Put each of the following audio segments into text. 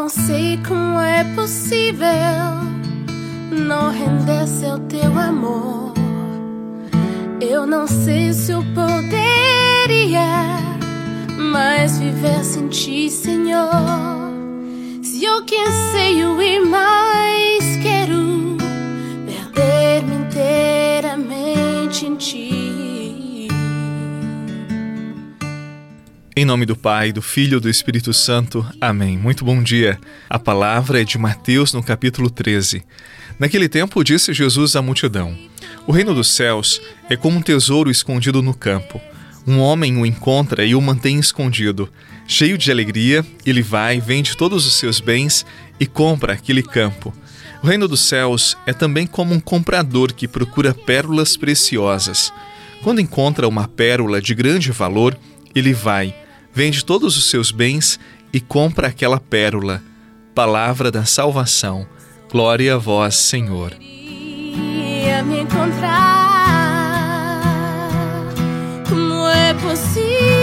não sei como é possível não render-se ao teu amor. Eu não sei se eu poderia mais viver sem ti, Senhor. Se eu que anseio e mais quero perder-me inteiramente em ti. Em nome do Pai, do Filho e do Espírito Santo. Amém. Muito bom dia. A palavra é de Mateus no capítulo 13. Naquele tempo disse Jesus à multidão: O reino dos céus é como um tesouro escondido no campo. Um homem o encontra e o mantém escondido. Cheio de alegria, ele vai, vende todos os seus bens e compra aquele campo. O reino dos céus é também como um comprador que procura pérolas preciosas. Quando encontra uma pérola de grande valor, ele vai, vende todos os seus bens e compra aquela pérola. Palavra da salvação. Glória a vós, Senhor. me encontrar. Como é possível?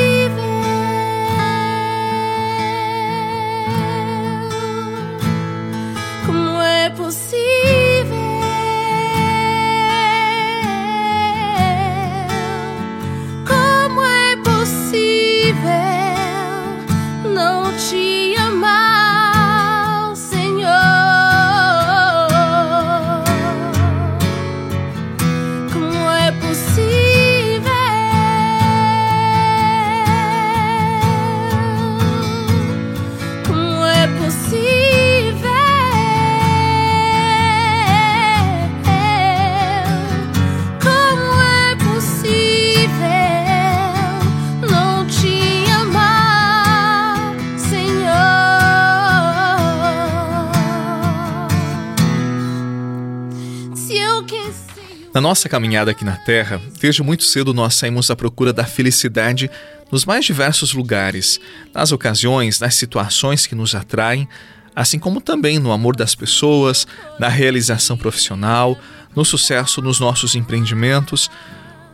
Na nossa caminhada aqui na Terra, desde muito cedo nós saímos à procura da felicidade nos mais diversos lugares, nas ocasiões, nas situações que nos atraem, assim como também no amor das pessoas, na realização profissional, no sucesso nos nossos empreendimentos,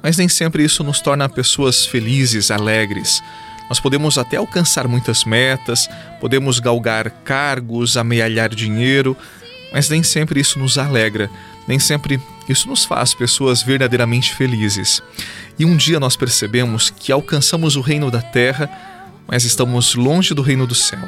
mas nem sempre isso nos torna pessoas felizes, alegres. Nós podemos até alcançar muitas metas, podemos galgar cargos, amealhar dinheiro, mas nem sempre isso nos alegra, nem sempre isso nos faz pessoas verdadeiramente felizes. E um dia nós percebemos que alcançamos o reino da terra, mas estamos longe do reino do céu.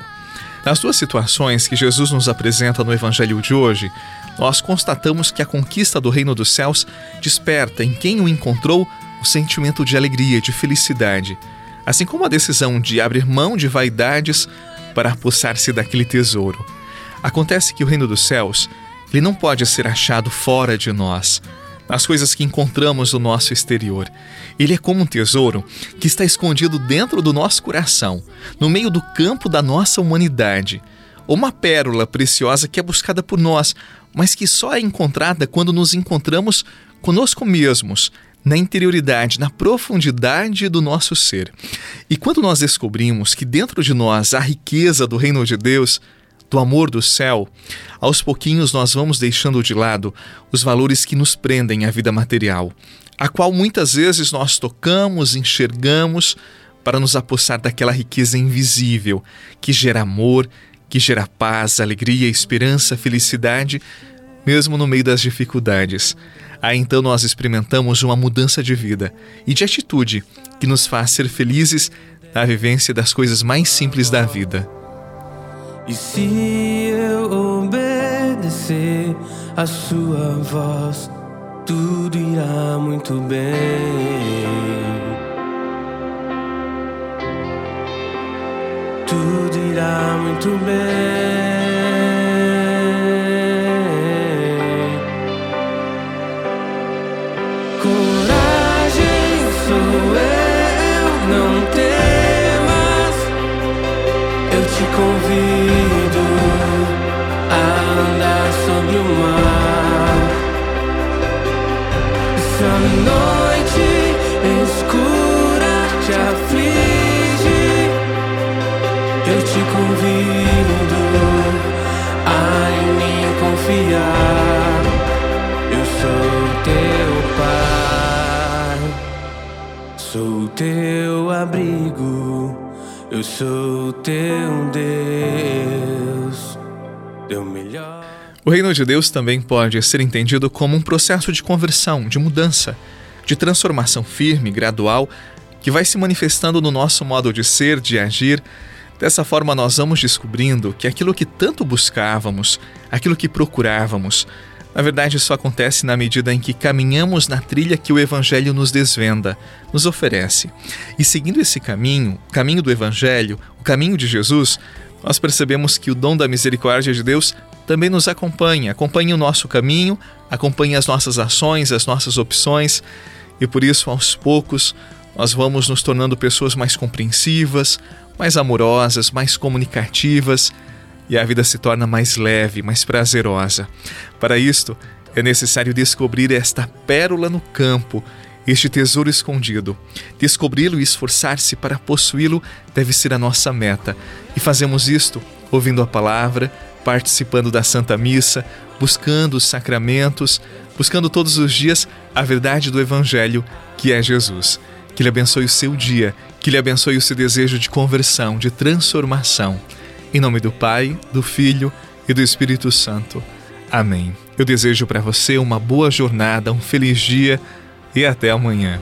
Nas duas situações que Jesus nos apresenta no Evangelho de hoje, nós constatamos que a conquista do reino dos céus desperta em quem o encontrou o sentimento de alegria, de felicidade, assim como a decisão de abrir mão de vaidades para apossar-se daquele tesouro. Acontece que o reino dos céus ele não pode ser achado fora de nós, nas coisas que encontramos no nosso exterior. Ele é como um tesouro que está escondido dentro do nosso coração, no meio do campo da nossa humanidade. Uma pérola preciosa que é buscada por nós, mas que só é encontrada quando nos encontramos conosco mesmos, na interioridade, na profundidade do nosso ser. E quando nós descobrimos que dentro de nós há riqueza do reino de Deus, do amor do céu, aos pouquinhos nós vamos deixando de lado os valores que nos prendem à vida material, a qual muitas vezes nós tocamos, enxergamos para nos apossar daquela riqueza invisível que gera amor, que gera paz, alegria, esperança, felicidade, mesmo no meio das dificuldades. Aí então nós experimentamos uma mudança de vida e de atitude que nos faz ser felizes na vivência das coisas mais simples da vida. E se eu obedecer a sua voz, tudo irá muito bem. Tudo irá muito bem. Deus, teu melhor. O reino de Deus também pode ser entendido como um processo de conversão, de mudança, de transformação firme, gradual, que vai se manifestando no nosso modo de ser, de agir. Dessa forma, nós vamos descobrindo que aquilo que tanto buscávamos, aquilo que procurávamos, na verdade, isso acontece na medida em que caminhamos na trilha que o Evangelho nos desvenda, nos oferece. E seguindo esse caminho, o caminho do Evangelho, o caminho de Jesus, nós percebemos que o dom da misericórdia de Deus também nos acompanha, acompanha o nosso caminho, acompanha as nossas ações, as nossas opções, e por isso, aos poucos, nós vamos nos tornando pessoas mais compreensivas, mais amorosas, mais comunicativas e a vida se torna mais leve, mais prazerosa. Para isto, é necessário descobrir esta pérola no campo, este tesouro escondido. Descobri-lo e esforçar-se para possuí-lo deve ser a nossa meta. E fazemos isto ouvindo a palavra, participando da Santa Missa, buscando os sacramentos, buscando todos os dias a verdade do Evangelho, que é Jesus. Que Ele abençoe o seu dia, que Ele abençoe o seu desejo de conversão, de transformação. Em nome do Pai, do Filho e do Espírito Santo. Amém. Eu desejo para você uma boa jornada, um feliz dia e até amanhã.